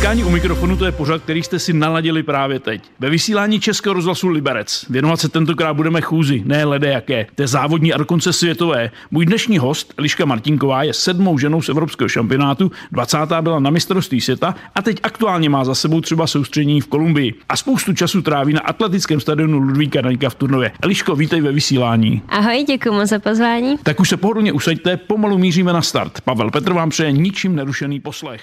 Nutkání u mikrofonu to je pořad, který jste si naladili právě teď. Ve vysílání Českého rozhlasu Liberec. Věnovat se tentokrát budeme chůzi, ne lede jaké. To je závodní a dokonce světové. Můj dnešní host, Eliška Martinková, je sedmou ženou z evropského šampionátu, 20. byla na mistrovství světa a teď aktuálně má za sebou třeba soustředění v Kolumbii. A spoustu času tráví na atletickém stadionu Ludvíka Daňka v Turnově. Eliško, vítej ve vysílání. Ahoj, děkuji moc za pozvání. Tak už se pohodlně usaďte, pomalu míříme na start. Pavel Petr vám přeje ničím nerušený poslech.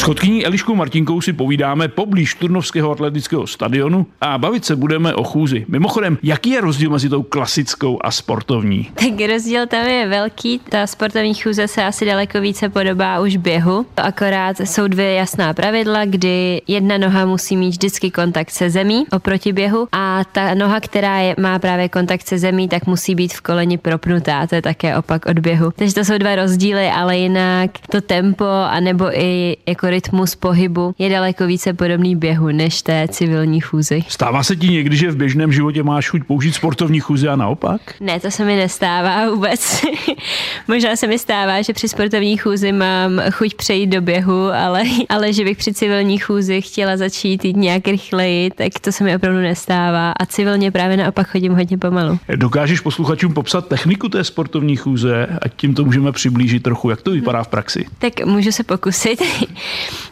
S chodkyní Eliškou Martinkou si povídáme poblíž Turnovského atletického stadionu a bavit se budeme o chůzi. Mimochodem, jaký je rozdíl mezi tou klasickou a sportovní? Tak rozdíl tam je velký. Ta sportovní chůze se asi daleko více podobá už běhu. Akorát jsou dvě jasná pravidla, kdy jedna noha musí mít vždycky kontakt se zemí oproti běhu a ta noha, která je, má právě kontakt se zemí, tak musí být v koleni propnutá. To je také opak od běhu. Takže to jsou dva rozdíly, ale jinak to tempo anebo i jako rytmus pohybu je daleko více podobný běhu než té civilní chůzi. Stává se ti někdy, že v běžném životě máš chuť použít sportovní chůzi a naopak? Ne, to se mi nestává vůbec. Možná se mi stává, že při sportovní chůzi mám chuť přejít do běhu, ale, ale že bych při civilní chůzi chtěla začít jít nějak rychleji, tak to se mi opravdu nestává. A civilně právě naopak chodím hodně pomalu. Dokážeš posluchačům popsat techniku té sportovní chůze a tím to můžeme přiblížit trochu, jak to vypadá v praxi? Tak můžu se pokusit.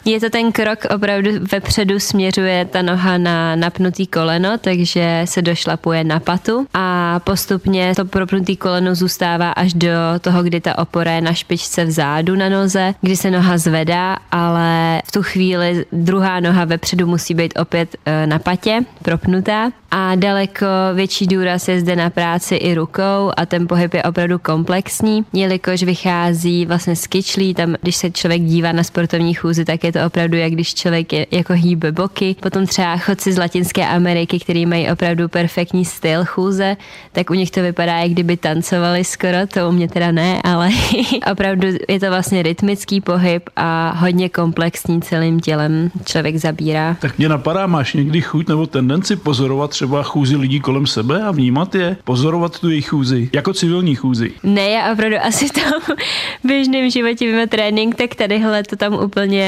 Je to ten krok opravdu vepředu směřuje ta noha na napnutý koleno, takže se došlapuje na patu a postupně to propnutý koleno zůstává až do toho, kdy ta opora je na špičce vzadu na noze, kdy se noha zvedá, ale v tu chvíli druhá noha vepředu musí být opět e, na patě, propnutá. A daleko větší důraz je zde na práci i rukou a ten pohyb je opravdu komplexní, jelikož vychází vlastně z kyčlí, tam když se člověk dívá na sportovní chůzi, tak je to opravdu jak když člověk je, jako hýbe boky. Potom třeba chodci z Latinské Ameriky, který mají opravdu perfektní styl chůze, tak u nich to vypadá, jak kdyby tancovali skoro, to u mě teda ne, ale opravdu je to vlastně rytmický pohyb a hodně komplexní celým tělem člověk zabírá. Tak mě napadá, máš někdy chuť nebo tendenci pozorovat třeba chůzi lidí kolem sebe a vnímat je, pozorovat tu jejich chůzi, jako civilní chůzi? Ne, já opravdu asi v tom běžném životě mimo trénink, tak tadyhle to tam úplně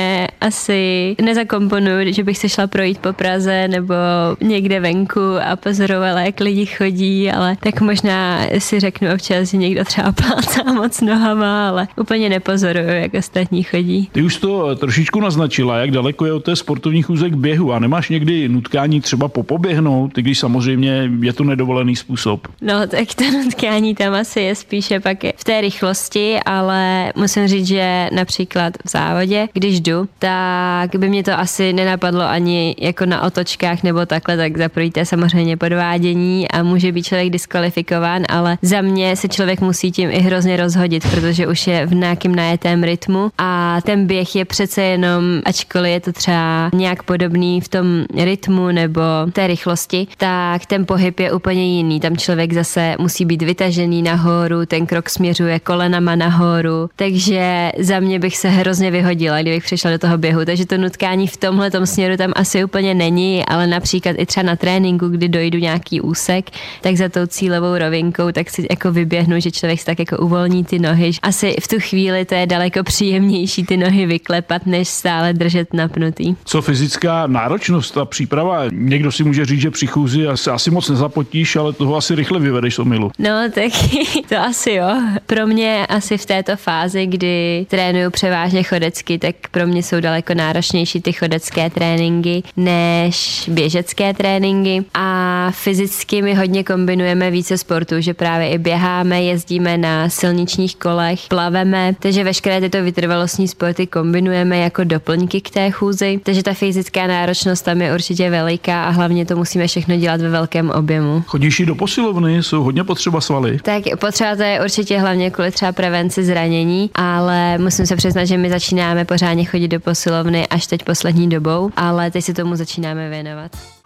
asi nezakomponuju, že bych se šla projít po Praze nebo někde venku a pozorovala, jak lidi chodí, ale tak možná si řeknu občas, že někdo třeba plácá moc nohama, ale úplně nepozoruju, jak ostatní chodí. Ty už to trošičku naznačila, jak daleko je od té sportovní chůze k běhu a nemáš někdy nutkání třeba popoběhnout, i když samozřejmě je to nedovolený způsob. No, tak to nutkání tam asi je spíše pak v té rychlosti, ale musím říct, že například v závodě, když jdu, tak by mě to asi nenapadlo ani jako na otočkách nebo takhle, tak za je samozřejmě podvádění a může být člověk diskvalifikován, ale za mě se člověk musí tím i hrozně rozhodit, protože už je v nějakém najetém rytmu a ten běh je přece jenom, ačkoliv je to třeba nějak podobný v tom rytmu nebo té rychlosti, tak ten pohyb je úplně jiný. Tam člověk zase musí být vytažený nahoru, ten krok směřuje kolenama nahoru, takže za mě bych se hrozně vyhodila, kdybych přišla do toho běhu. Takže to nutkání v tomhle směru tam asi úplně není, ale například i třeba na tréninku, kdy dojdu nějaký úsek, tak za tou cílovou rovinkou, tak si jako vyběhnu, že člověk si tak jako uvolní ty nohy. Asi v tu chvíli to je daleko příjemnější ty nohy vyklepat, než stále držet napnutý. Co fyzická náročnost a příprava? Někdo si může říct, že při chůzi se asi moc nezapotíš, ale toho asi rychle vyvedeš omilu. No, tak to asi jo. Pro mě asi v této fázi, kdy trénuju převážně chodecky, tak pro mě jsou daleko náročnější ty chodecké tréninky než běžecké tréninky a fyzicky my hodně kombinujeme více sportů, že právě i běháme, jezdíme na silničních kolech, plaveme, takže veškeré tyto vytrvalostní sporty kombinujeme jako doplňky k té chůzi, takže ta fyzická náročnost tam je určitě veliká a hlavně to musíme všechno dělat ve velkém objemu. Chodíš i do posilovny, jsou hodně potřeba svaly. Tak potřeba to je určitě hlavně kvůli třeba prevenci zranění, ale musím se přiznat, že my začínáme pořádně chodit do posilovny až teď poslední dobou, ale teď si tomu začínáme věnovat.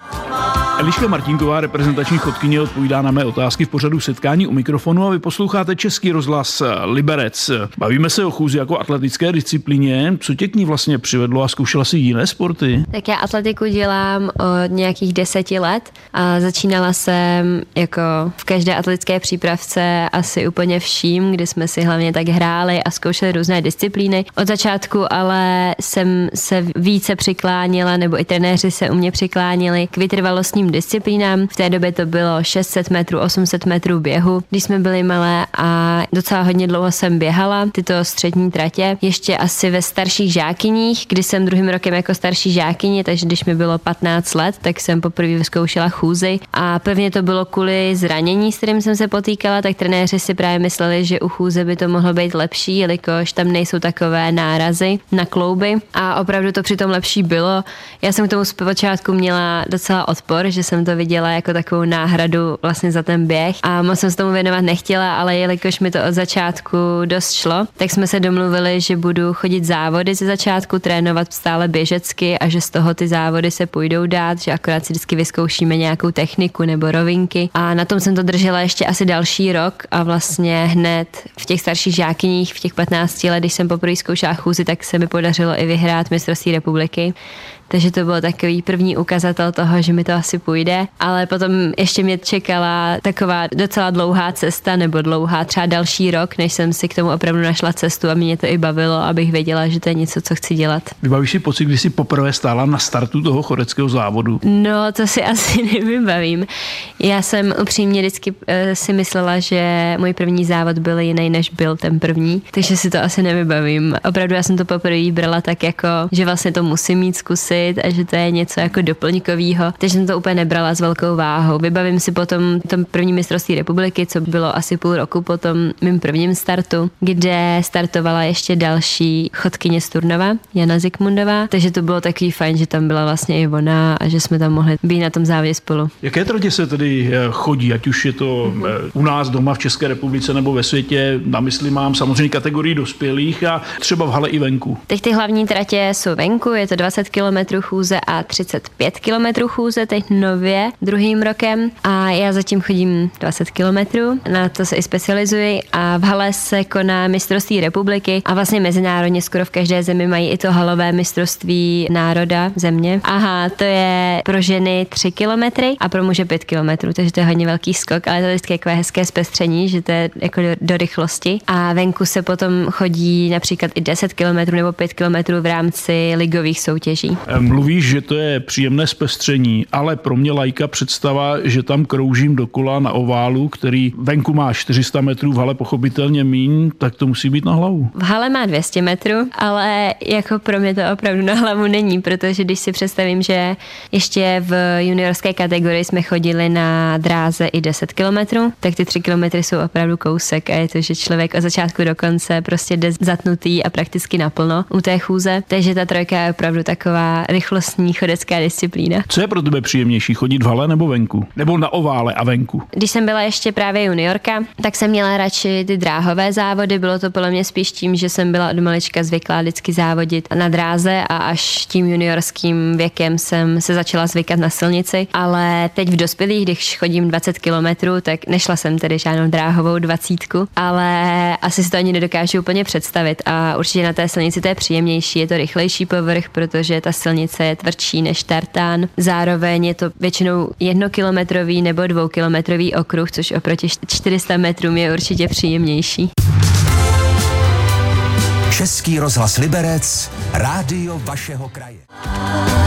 Eliška Martinková, reprezentační chodkyně, odpovídá na mé otázky v pořadu setkání u mikrofonu a vy posloucháte Český rozhlas Liberec. Bavíme se o chůzi jako atletické disciplíně. Co tě k ní vlastně přivedlo a zkoušela si jiné sporty? Tak já atletiku dělám od nějakých deseti let a začínala jsem jako v každé atletické přípravce asi úplně vším, kdy jsme si hlavně tak hráli a zkoušeli různé disciplíny. Od začátku ale jsem se více přikláněla, nebo i trenéři se u mě přiklánili k vytrvalostním disciplínám. V té době to bylo 600 metrů, 800 metrů běhu, když jsme byli malé a docela hodně dlouho jsem běhala tyto střední tratě. Ještě asi ve starších žákyních, kdy jsem druhým rokem jako starší žákyně, takže když mi bylo 15 let, tak jsem poprvé vyzkoušela chůzi a pevně to bylo kvůli zranění, s kterým jsem se potýkala, tak trenéři si právě mysleli, že u chůze by to mohlo být lepší, jelikož tam nejsou takové nárazy na klouby a opravdu to přitom lepší bylo. Já jsem k tomu zpočátku měla docela odpor, že jsem to viděla jako takovou náhradu vlastně za ten běh a moc jsem se tomu věnovat nechtěla, ale jelikož mi to od začátku dost šlo, tak jsme se domluvili, že budu chodit závody ze začátku, trénovat stále běžecky a že z toho ty závody se půjdou dát, že akorát si vždycky vyzkoušíme nějakou techniku nebo rovinky a na tom jsem to držela ještě asi další rok a vlastně hned v těch starších žákyních, v těch 15 let, když jsem poprvé zkoušela chůzi, tak se mi podařilo i vyhrát mistrovství republiky. Takže to byl takový první ukazatel toho, že mi to asi půjde. Ale potom ještě mě čekala taková docela dlouhá cesta nebo dlouhá třeba další rok, než jsem si k tomu opravdu našla cestu a mě to i bavilo, abych věděla, že to je něco, co chci dělat. Vybavíš si pocit, kdy jsi poprvé stála na startu toho choreckého závodu? No, to si asi nevybavím. Já jsem upřímně vždycky uh, si myslela, že můj první závod byl jiný, než byl ten první, takže si to asi nevybavím. Opravdu já jsem to poprvé brala tak jako, že vlastně to musím mít zkusit pocit a že to je něco jako doplňkového. Takže jsem to úplně nebrala s velkou váhou. Vybavím si potom tom první mistrovství republiky, co bylo asi půl roku po tom mým prvním startu, kde startovala ještě další chodkyně z Turnova, Jana Zikmundová. Takže to bylo takový fajn, že tam byla vlastně i ona a že jsme tam mohli být na tom závodě spolu. Jaké tratě se tedy eh, chodí, ať už je to mm-hmm. u nás doma v České republice nebo ve světě? Na mysli mám samozřejmě kategorii dospělých a třeba v hale i venku. Teď ty hlavní tratě jsou venku, je to 20 km chůze a 35 km chůze, teď nově, druhým rokem. A já zatím chodím 20 km, na to se i specializuji a v hale se koná mistrovství republiky a vlastně mezinárodně skoro v každé zemi mají i to halové mistrovství národa země. Aha, to je pro ženy 3 km a pro muže 5 km, takže to je hodně velký skok, ale to je vždycky takové hezké zpestření, že to je jako do, do rychlosti. A venku se potom chodí například i 10 km nebo 5 km v rámci ligových soutěží. Mluvíš, že to je příjemné zpestření, ale pro mě lajka představa, že tam kroužím dokola na oválu, který venku má 400 metrů, v hale pochopitelně míň, tak to musí být na hlavu. V hale má 200 metrů, ale jako pro mě to opravdu na hlavu není, protože když si představím, že ještě v juniorské kategorii jsme chodili na dráze i 10 kilometrů, tak ty 3 kilometry jsou opravdu kousek a je to, že člověk od začátku do konce prostě jde zatnutý a prakticky naplno u té chůze. Takže ta trojka je opravdu taková rychlostní chodecká disciplína. Co je pro tebe příjemnější, chodit v hale nebo venku? Nebo na ovále a venku? Když jsem byla ještě právě juniorka, tak jsem měla radši ty dráhové závody. Bylo to podle mě spíš tím, že jsem byla od malička zvyklá vždycky závodit na dráze a až tím juniorským věkem jsem se začala zvykat na silnici. Ale teď v dospělých, když chodím 20 kilometrů, tak nešla jsem tedy žádnou dráhovou dvacítku, ale asi si to ani nedokážu úplně představit a určitě na té silnici to je příjemnější, je to rychlejší povrch, protože ta silnice silnice je tvrdší než tartán. Zároveň je to většinou jednokilometrový nebo dvoukilometrový okruh, což oproti 400 metrům je určitě příjemnější. Český rozhlas Liberec, rádio vašeho kraje.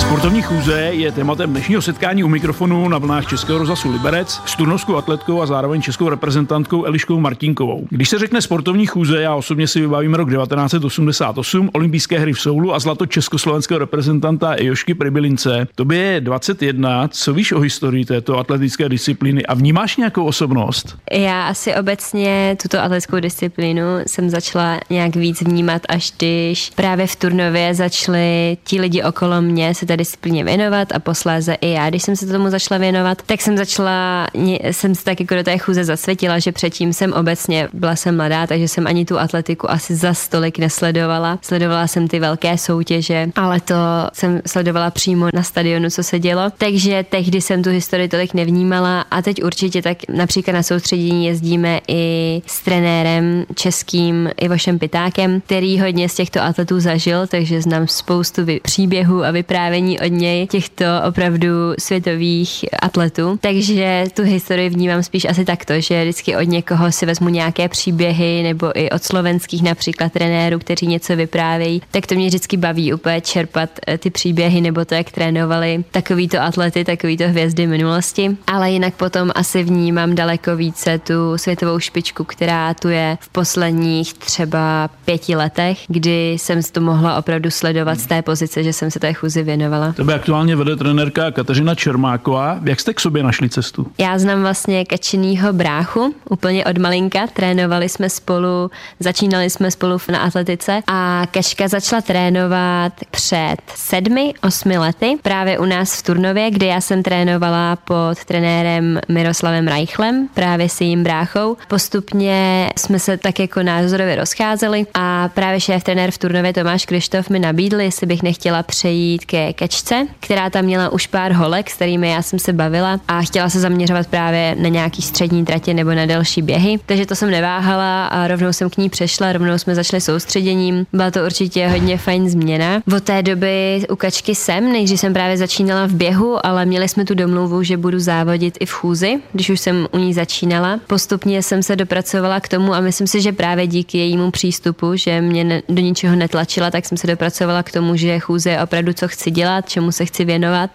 Sportovní chůze je tématem dnešního setkání u mikrofonu na vlnách Českého rozhlasu Liberec s turnovskou atletkou a zároveň českou reprezentantkou Eliškou Martinkovou. Když se řekne sportovní chůze, já osobně si vybavím rok 1988, olympijské hry v Soulu a zlato československého reprezentanta Jošky Pribilince. To je 21. Co víš o historii této atletické disciplíny a vnímáš nějakou osobnost? Já asi obecně tuto atletickou disciplínu jsem začala nějak víc vnímat vnímat, až když právě v Turnově začali ti lidi okolo mě se tady disciplíně věnovat a posléze i já, když jsem se tomu začala věnovat, tak jsem začala, jsem se tak jako do té chůze zasvětila, že předtím jsem obecně, byla jsem mladá, takže jsem ani tu atletiku asi za stolik nesledovala. Sledovala jsem ty velké soutěže, ale to jsem sledovala přímo na stadionu, co se dělo. Takže tehdy jsem tu historii tolik nevnímala a teď určitě tak například na soustředění jezdíme i s trenérem českým Ivošem Pitákem, který hodně z těchto atletů zažil, takže znám spoustu příběhů a vyprávění od něj těchto opravdu světových atletů. Takže tu historii vnímám spíš asi takto, že vždycky od někoho si vezmu nějaké příběhy nebo i od slovenských například trenérů, kteří něco vyprávějí, tak to mě vždycky baví úplně čerpat eh, ty příběhy nebo to, jak trénovali takovýto atlety, takovýto hvězdy minulosti. Ale jinak potom asi vnímám daleko více tu světovou špičku, která tu je v posledních třeba pěti letech, kdy jsem to mohla opravdu sledovat z té pozice, že jsem se té chůzi věnovala. Tebe aktuálně vede trenérka Kateřina Čermáková. Jak jste k sobě našli cestu? Já znám vlastně Kačinýho bráchu, úplně od malinka. Trénovali jsme spolu, začínali jsme spolu na atletice a Kaška začala trénovat před sedmi, osmi lety právě u nás v Turnově, kde já jsem trénovala pod trenérem Miroslavem Reichlem, právě s jejím bráchou. Postupně jsme se tak jako názorově rozcházeli a právě šéf trenér v Turnově Tomáš Krištof mi nabídl, jestli bych nechtěla přejít ke Kačce, která tam měla už pár holek, s kterými já jsem se bavila a chtěla se zaměřovat právě na nějaký střední tratě nebo na delší běhy. Takže to jsem neváhala a rovnou jsem k ní přešla, rovnou jsme začali soustředěním. Byla to určitě hodně fajn změna. Od té doby u Kačky jsem, nejdřív jsem právě začínala v běhu, ale měli jsme tu domluvu, že budu závodit i v chůzi, když už jsem u ní začínala. Postupně jsem se dopracovala k tomu a myslím si, že právě díky jejímu přístupu, že mě do ničeho netlačila, tak jsem se dopracovala k tomu, že chůze je opravdu co chci dělat, čemu se chci věnovat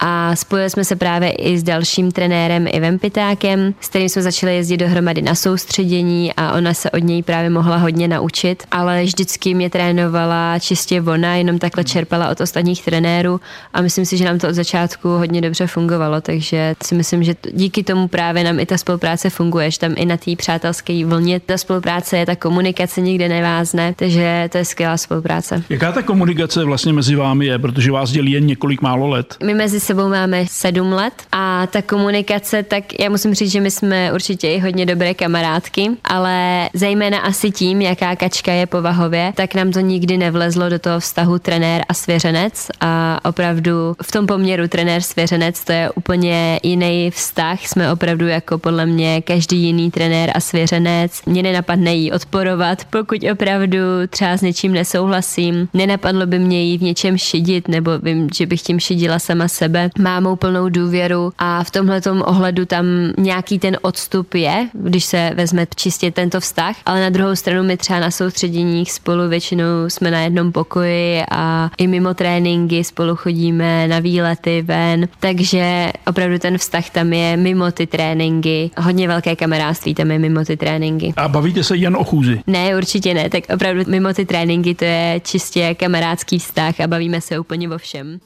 a spojili jsme se právě i s dalším trenérem Ivem Pitákem, s kterým jsme začali jezdit dohromady na soustředění a ona se od něj právě mohla hodně naučit, ale vždycky mě trénovala čistě ona, jenom takhle čerpala od ostatních trenérů a myslím si, že nám to od začátku hodně dobře fungovalo, takže si myslím, že díky tomu právě nám i ta spolupráce funguje, že tam i na té přátelské vlně ta spolupráce je, ta komunikace nikde nevázne, takže to je skvělá spolupráce. Jaká ta komunikace vlastně mezi vámi je, protože vás dělí jen několik málo let? My mezi sebou máme sedm let a ta komunikace, tak já musím říct, že my jsme určitě i hodně dobré kamarádky, ale zejména asi tím, jaká kačka je povahově, tak nám to nikdy nevlezlo do toho vztahu trenér a svěřenec a opravdu v tom poměru trenér-svěřenec to je úplně jiný vztah. Jsme opravdu jako podle mě každý jiný trenér a svěřenec. Mě nenapadne jí odporovat, pokud opravdu třeba s něčím nesouhlasím. Nenapadlo by mě jí v něčem šidit, nebo vím, že bych tím šidila sama sebe sebe, má mou plnou důvěru a v tomhle ohledu tam nějaký ten odstup je, když se vezme čistě tento vztah, ale na druhou stranu my třeba na soustředěních spolu většinou jsme na jednom pokoji a i mimo tréninky spolu chodíme na výlety ven, takže opravdu ten vztah tam je mimo ty tréninky. Hodně velké kamarádství tam je mimo ty tréninky. A bavíte se jen o chůzi? Ne, určitě ne, tak opravdu mimo ty tréninky to je čistě kamarádský vztah a bavíme se úplně o všem.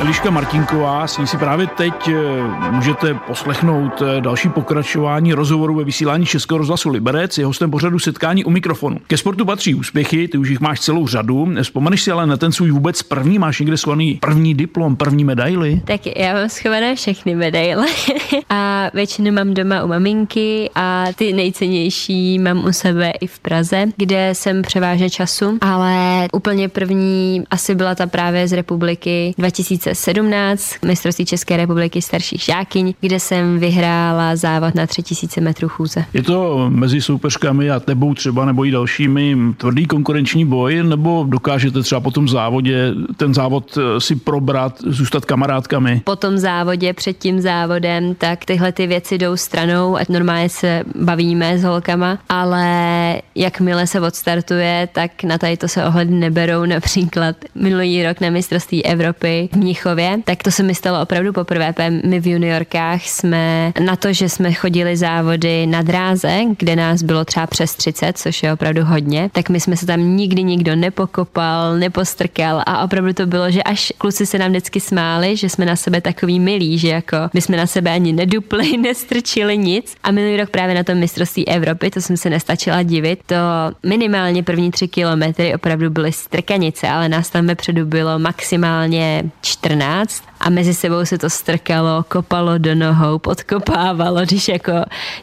Eliška Martinková, s ní si právě teď eh, můžete poslechnout eh, další pokračování rozhovoru ve vysílání Českého rozhlasu Liberec. Je hostem pořadu setkání u mikrofonu. Ke sportu patří úspěchy, ty už jich máš celou řadu. Vzpomeneš si ale na ten svůj vůbec první, máš někde schovaný první diplom, první medaily? Tak já mám schované všechny medaile a většinu mám doma u maminky a ty nejcennější mám u sebe i v Praze, kde jsem převážně času, ale úplně první asi byla ta právě z republiky 2000 2017 mistrovství České republiky starších žákyň, kde jsem vyhrála závod na 3000 metrů chůze. Je to mezi soupeřkami a tebou třeba nebo i dalšími tvrdý konkurenční boj, nebo dokážete třeba po tom závodě ten závod eh, si probrat, zůstat kamarádkami? Po tom závodě, před tím závodem, tak tyhle ty věci jdou stranou, ať normálně se bavíme s holkama, ale jakmile se odstartuje, tak na tady to se ohledy neberou. Například minulý rok na mistrovství Evropy v Mnichově, tak to se mi stalo opravdu poprvé. My v juniorkách jsme na to, že jsme chodili závody na dráze, kde nás bylo třeba přes 30, což je opravdu hodně, tak my jsme se tam nikdy nikdo nepokopal, nepostrkal a opravdu to bylo, že až kluci se nám vždycky smáli, že jsme na sebe takový milí, že jako my jsme na sebe ani nedupli, nestrčili nic. A minulý rok právě na tom mistrovství Evropy, to jsem se nestačila divit, to minimálně první tři kilometry opravdu byly strkanice, ale nás tam vepředu bylo maximálně 14 a mezi sebou se to strkalo, kopalo do nohou, podkopávalo, když jako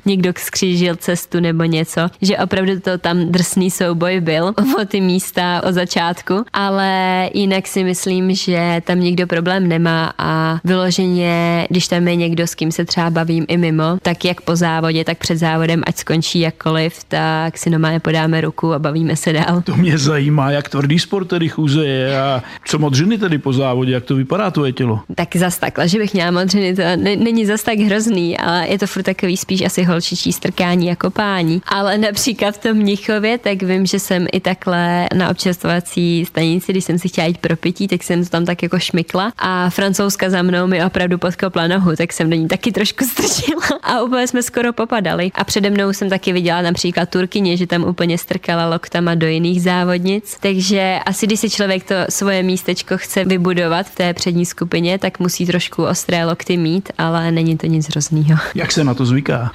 někdo skřížil cestu nebo něco, že opravdu to tam drsný souboj byl o ty místa od začátku, ale jinak si myslím, že tam nikdo problém nemá a vyloženě, když tam je někdo, s kým se třeba bavím i mimo, tak jak po závodě, tak před závodem, ať skončí jakkoliv, tak si normálně podáme ruku a bavíme se dál. To mě zajímá, jak tvrdý sport tedy chůze je a co modřiny tedy po závodě, jak to vypadá tvoje tělo? Tak zas takhle, že bych měla modřiny, to není zas tak hrozný, ale je to furt takový spíš asi holčičí strkání a kopání. Ale například v tom Mnichově, tak vím, že jsem i takhle na občerstvovací stanici, když jsem si chtěla jít pro pití, tak jsem to tam tak jako šmykla a francouzska za mnou mi opravdu podkopla nohu, tak jsem do ní taky trošku strčila a úplně jsme skoro popadali. A přede mnou jsem taky viděla například Turkyně, že tam úplně strkala loktama do jiných závodnic. Takže asi když si člověk to svoje místečko chce vybudovat v té přední skupině, tak musí trošku ostré lokty mít, ale není to nic hroznýho. Jak se na to zvyká?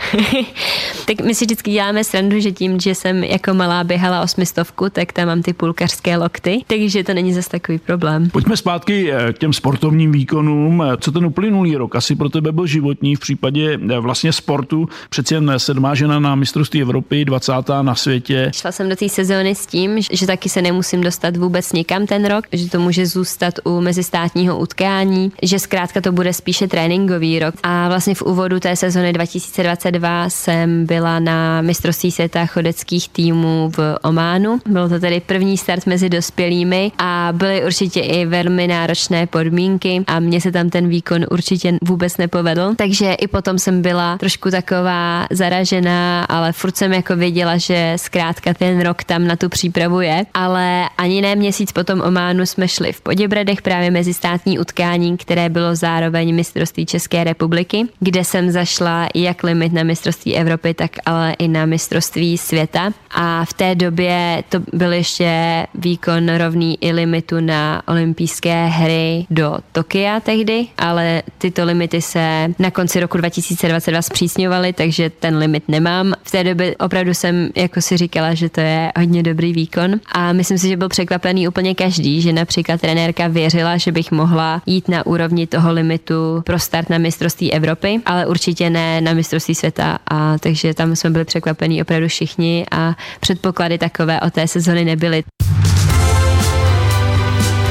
tak my si vždycky děláme srandu, že tím, že jsem jako malá běhala osmistovku, tak tam mám ty půlkařské lokty, takže to není zase takový problém. Pojďme zpátky eh, k těm sportovním výkonům. Co ten uplynulý rok asi pro tebe byl životní v případě eh, vlastně sportu? Přeci jen sedmá žena na mistrovství Evropy, 20. na světě. Šla jsem do té sezóny s tím, že taky se nemusím dostat vůbec nikam ten rok, že to může zůstat u mezistátního utkání, že zkrátka to bude spíše tréninkový rok. A vlastně v úvodu té sezony 2022 jsem byla na mistrovství světa chodeckých týmů v Ománu. Byl to tedy první start mezi dospělými a byly určitě i velmi náročné podmínky a mně se tam ten výkon určitě vůbec nepovedl. Takže i potom jsem byla trošku taková zaražená, ale furt jsem jako věděla, že zkrátka ten rok tam na tu přípravu je. Ale ani ne měsíc potom Ománu jsme šli v Poděbradech právě mezi státní utkání, které bylo zároveň mistrovství České republiky, kde jsem zašla jak limit na mistrovství Evropy, tak ale i na mistrovství světa. A v té době to byl ještě výkon rovný i limitu na olympijské hry do Tokia tehdy, ale tyto limity se na konci roku 2022 zpřísňovaly, takže ten limit nemám. V té době opravdu jsem jako si říkala, že to je hodně dobrý výkon a myslím si, že byl překvapený úplně každý, že například trenérka věřila, že bych mohla jít na úrovni toho limitu pro start na mistrovství Evropy, ale určitě ne na mistrovství světa a takže tam jsme byli překvapení opravdu všichni a předpoklady takové o té sezony nebyly.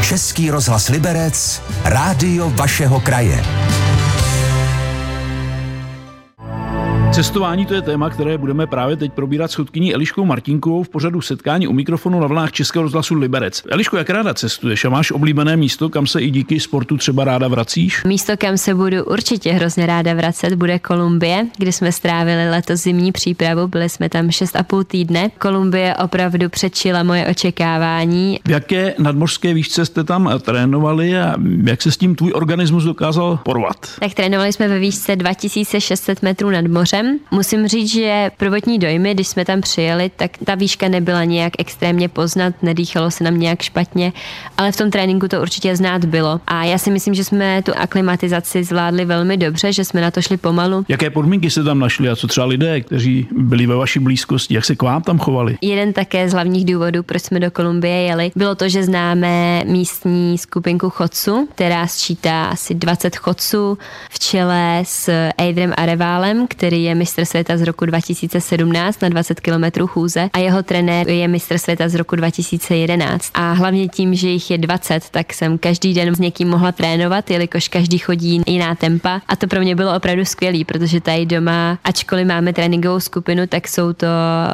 Český rozhlas Liberec, rádio vašeho kraje. Cestování to je téma, které budeme právě teď probírat s chodkyní Eliškou Martinkovou v pořadu setkání u mikrofonu na vlnách Českého rozhlasu Liberec. Eliško, jak ráda cestuješ a máš oblíbené místo, kam se i díky sportu třeba ráda vracíš? Místo, kam se budu určitě hrozně ráda vracet, bude Kolumbie, kde jsme strávili letos zimní přípravu, byli jsme tam 6,5 týdne. Kolumbie opravdu předčila moje očekávání. V jaké nadmořské výšce jste tam trénovali a jak se s tím tvůj organismus dokázal porvat? Tak trénovali jsme ve výšce 2600 metrů nad mořem Musím říct, že prvotní dojmy, když jsme tam přijeli, tak ta výška nebyla nějak extrémně poznat, nedýchalo se nám nějak špatně, ale v tom tréninku to určitě znát bylo. A já si myslím, že jsme tu aklimatizaci zvládli velmi dobře, že jsme na to šli pomalu. Jaké podmínky se tam našly a co třeba lidé, kteří byli ve vaší blízkosti, jak se k vám tam chovali? Jeden také z hlavních důvodů, proč jsme do Kolumbie jeli, bylo to, že známe místní skupinku chodců, která sčítá asi 20 chodců v čele s Adrem Areválem, který je mistr světa z roku 2017 na 20 km chůze a jeho trenér je mistr světa z roku 2011. A hlavně tím, že jich je 20, tak jsem každý den s někým mohla trénovat, jelikož každý chodí jiná tempa a to pro mě bylo opravdu skvělý, protože tady doma, ačkoliv máme tréninkovou skupinu, tak jsou to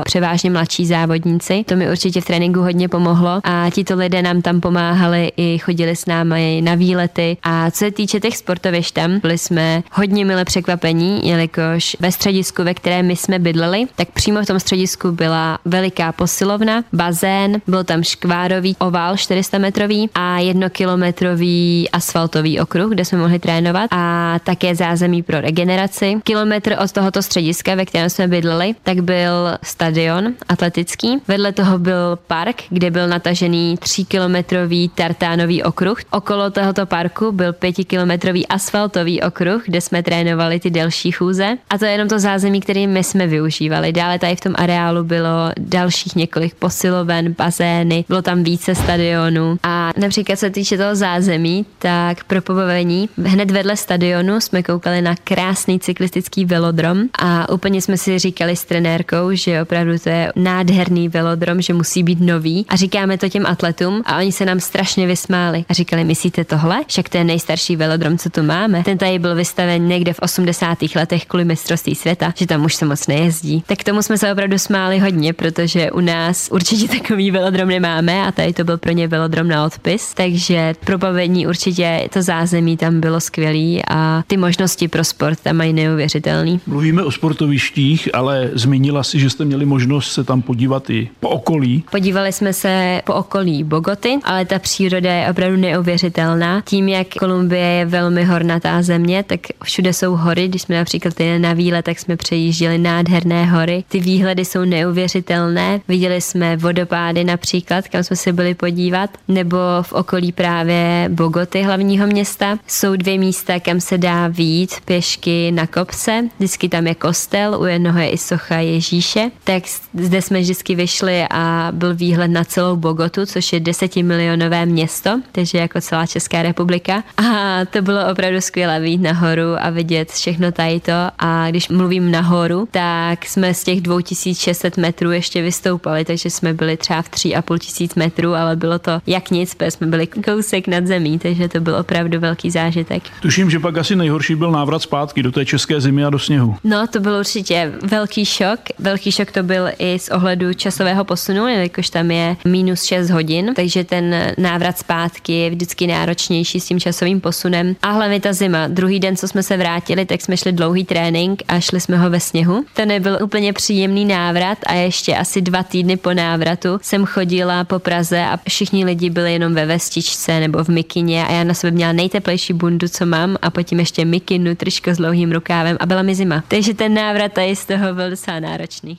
převážně mladší závodníci. To mi určitě v tréninku hodně pomohlo a tito lidé nám tam pomáhali i chodili s námi na výlety a co se týče těch sportovišť tam, byli jsme hodně mile překvapení, jelikož ve středisku, ve kterém my jsme bydleli, tak přímo v tom středisku byla veliká posilovna, bazén, byl tam škvárový ovál 400 metrový a jednokilometrový asfaltový okruh, kde jsme mohli trénovat a také zázemí pro regeneraci. Kilometr od tohoto střediska, ve kterém jsme bydleli, tak byl stadion atletický. Vedle toho byl park, kde byl natažený 3 kilometrový tartánový okruh. Okolo tohoto parku byl 5 kilometrový asfaltový okruh, kde jsme trénovali ty delší chůze. A to je jenom to zázemí, který my jsme využívali. Dále tady v tom areálu bylo dalších několik posiloven, bazény, bylo tam více stadionů. A například se týče toho zázemí, tak pro pobavení hned vedle stadionu jsme koukali na krásný cyklistický velodrom a úplně jsme si říkali s trenérkou, že opravdu to je nádherný velodrom, že musí být nový. A říkáme to těm atletům a oni se nám strašně vysmáli a říkali, myslíte tohle? Však to je nejstarší velodrom, co tu máme. Ten tady byl vystaven někde v 80. letech kvůli mistrovství světa, že tam už se moc nejezdí. Tak tomu jsme se opravdu smáli hodně, protože u nás určitě takový velodrom nemáme a tady to byl pro ně velodrom na odpis, takže pro bavení určitě to zázemí tam bylo skvělý a ty možnosti pro sport tam mají neuvěřitelný. Mluvíme o sportovištích, ale zmínila si, že jste měli možnost se tam podívat i po okolí. Podívali jsme se po okolí Bogoty, ale ta příroda je opravdu neuvěřitelná. Tím, jak Kolumbie je velmi hornatá země, tak všude jsou hory. Když jsme například jeli na výlet, tak jsme přejížděli nádherné hory. Ty výhledy jsou neuvěřitelné. Viděli jsme vodopády například, kam jsme se byli podívat, nebo v okolí právě Bogoty, hlavního města. Jsou dvě místa, kam se dá výjít pěšky na kopce. Vždycky tam je kostel, u jednoho je i socha Ježíše. Tak zde jsme vždycky vyšli a byl výhled na celou Bogotu, což je desetimilionové město, takže jako celá Česká republika. A to bylo opravdu skvělé výjít nahoru a vidět všechno tady to. A když mluvím nahoru, tak jsme z těch 2600 metrů ještě vystoupali, takže jsme byli třeba v 3,5 tisíc metrů, ale bylo to jak nic, protože jsme byli kousek nad zemí, takže to byl opravdu velký zážitek. Tuším, že pak asi nejhorší byl návrat zpátky do té české zimy a do sněhu. No, to byl určitě velký šok. Velký šok to byl i z ohledu časového posunu, jelikož tam je minus 6 hodin, takže ten návrat zpátky je vždycky náročnější s tím časovým posunem. A hlavně ta zima. Druhý den, co jsme se vrátili, tak jsme šli dlouhý trénink a šli jsme ho ve sněhu. To nebyl úplně příjemný návrat a ještě asi dva týdny po návratu jsem chodila po Praze a všichni lidi byli jenom ve vestičce nebo v mikině a já na sebe měla nejteplejší bundu, co mám a potom ještě mikinu, tričko s dlouhým rukávem a byla mi zima. Takže ten návrat tady z toho byl docela náročný.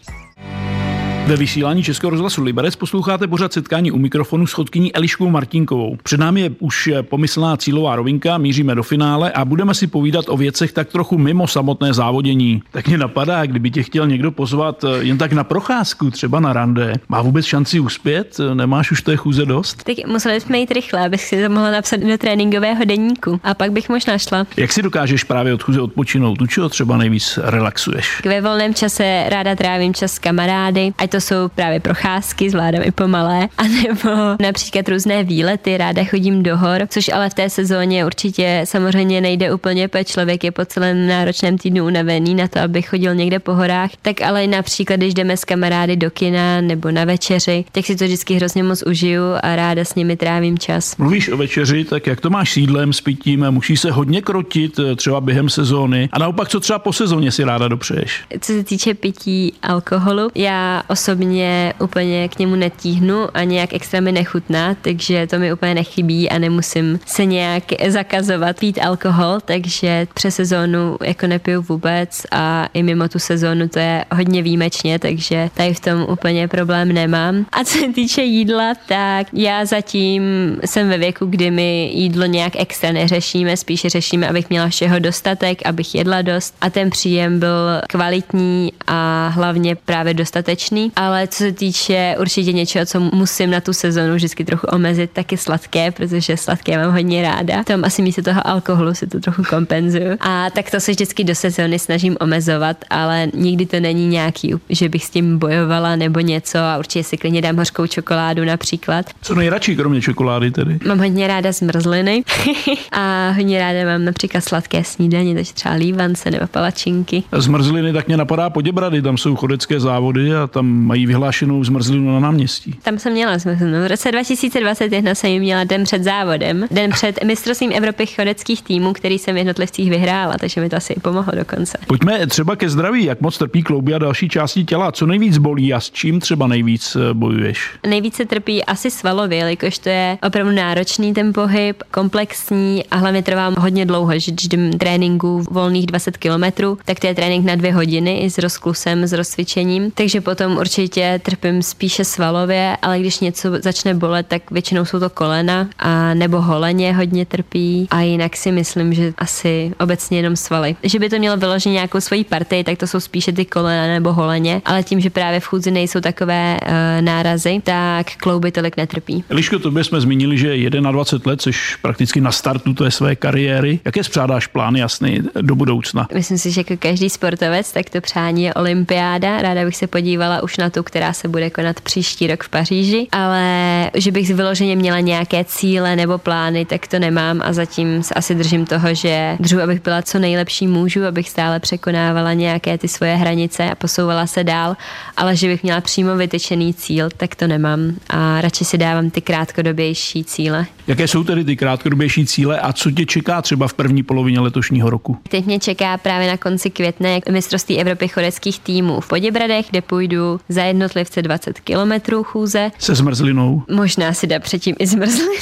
Ve vysílání Českého rozhlasu Liberec posloucháte pořád setkání u mikrofonu s chodkyní Eliškou Martinkovou. Před námi je už pomyslná cílová rovinka, míříme do finále a budeme si povídat o věcech tak trochu mimo samotné závodění. Tak mě napadá, kdyby tě chtěl někdo pozvat eh, jen tak na procházku, třeba na rande, má vůbec šanci uspět? Nemáš už té chůze dost? Tak museli jsme jít rychle, abych si to mohla napsat do tréninkového deníku a pak bych možná šla. Jak si dokážeš právě od chůze odpočinout? U čeho třeba nejvíc relaxuješ? Ve volném čase ráda trávím čas s kamarády, ať to jsou právě procházky, zvládám i pomalé, anebo například různé výlety, ráda chodím do hor, což ale v té sezóně určitě samozřejmě nejde úplně, protože člověk je po celém náročném týdnu unavený na to, aby chodil někde po horách, tak ale například, když jdeme s kamarády do kina nebo na večeři, tak si to vždycky hrozně moc užiju a ráda s nimi trávím čas. Mluvíš o večeři, tak jak to máš s jídlem, s pitím? Musí se hodně krotit eh, třeba během sezóny? A naopak, co třeba po sezóně si ráda dopřeješ? Co se týče pití alkoholu, já osobně úplně k němu netíhnu a nějak extra mi nechutná, takže to mi úplně nechybí a nemusím se nějak zakazovat pít alkohol, takže přes sezónu jako nepiju vůbec a i mimo tu sezónu to je hodně výjimečně, takže tady v tom úplně problém nemám. A co se týče jídla, tak já zatím jsem ve věku, kdy my jídlo nějak extra neřešíme, spíše řešíme, abych měla všeho dostatek, abych jedla dost a ten příjem byl kvalitní a hlavně právě dostatečný. Ale co se týče určitě něčeho, co musím na tu sezonu vždycky trochu omezit, tak je sladké, protože sladké mám hodně ráda. Tam asi místo toho alkoholu si to trochu kompenzuju. A tak to se vždycky do sezóny snažím omezovat, ale nikdy to není nějaký, že bych s tím bojovala nebo něco a určitě si klidně dám hořkou čokoládu například. Co nejradši, kromě čokolády tedy? Mám hodně ráda zmrzliny a hodně ráda mám například sladké snídaně, takže třeba lívance nebo palačinky. Zmrzliny tak mě napadá Poděbrady, tam jsou chodecké závody a tam mají vyhlášenou zmrzlinu na náměstí. Tam jsem měla zmrzlinu. V roce 2021 jsem ji měla den před závodem, den před mistrovstvím Evropy chodeckých týmů, který jsem v jednotlivcích vyhrála, takže mi to asi i pomohlo dokonce. Pojďme třeba ke zdraví, jak moc trpí klouby a další části těla. Co nejvíc bolí a s čím třeba nejvíc eh, bojuješ? Nejvíce trpí asi svalově, jelikož to je opravdu náročný ten pohyb, komplexní a hlavně trvá hodně dlouho, že když jdem tréninku volných 20 km, tak to je trénink na dvě hodiny i s rozklusem, s rozcvičením, takže potom určitě trpím spíše svalově, ale když něco začne bolet, tak většinou jsou to kolena a nebo holeně hodně trpí a jinak si myslím, že asi obecně jenom svaly. Že by to mělo vyložit nějakou svoji partii, tak to jsou spíše ty kolena nebo holeně, ale tím, že právě v chůdzi nejsou takové uh, nárazy, tak klouby tolik netrpí. Eliško, tobě jsme zmínili, že 21 let, což prakticky na startu té své kariéry. Jaké spřádáš plány jasný do budoucna? Myslím si, že jako každý sportovec, tak to přání je olympiáda. Ráda bych se podívala už na tu, která se bude konat příští rok v Paříži, ale že bych vyloženě měla nějaké cíle nebo plány, tak to nemám a zatím se asi držím toho, že držu, abych byla co nejlepší můžu, abych stále překonávala nějaké ty svoje hranice a posouvala se dál, ale že bych měla přímo vytyčený cíl, tak to nemám a radši si dávám ty krátkodobější cíle. Jaké jsou tedy ty krátkodobější cíle a co tě čeká třeba v první polovině letošního roku? Teď mě čeká právě na konci května mistrovství Evropy chodeckých týmů v Poděbradech, kde půjdu za jednotlivce 20 kilometrů chůze. Se zmrzlinou? Možná si dá předtím i zmrzlinu.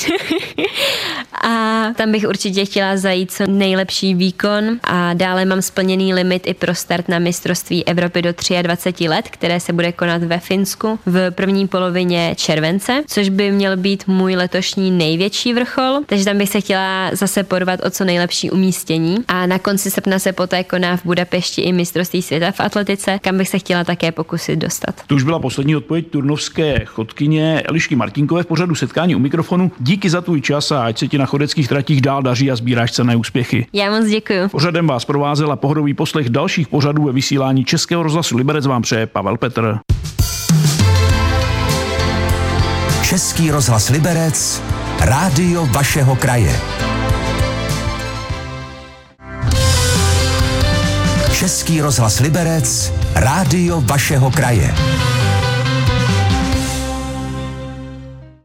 a tam bych určitě chtěla zajít co nejlepší výkon a dále mám splněný limit i pro start na mistrovství Evropy do 23 let, které se bude konat ve Finsku v první polovině července, což by měl být můj letošní největší vrchol, takže tam bych se chtěla zase porvat o co nejlepší umístění a na konci srpna se poté koná v Budapešti i mistrovství světa v atletice, kam bych se chtěla také pokusit dostat. To už byla poslední odpověď turnovské chodkyně Elišky Martinkové v pořadu setkání u mikrofonu. Díky za tvůj čas a ať se ti na chodeckých tratích dál daří a sbíráš cené úspěchy. Já moc děkuji. Pořadem vás provázela pohodový poslech dalších pořadů ve vysílání Českého rozhlasu Liberec vám přeje Pavel Petr. Český rozhlas Liberec, rádio vašeho kraje. Český rozhlas Liberec, rádio vašeho kraje.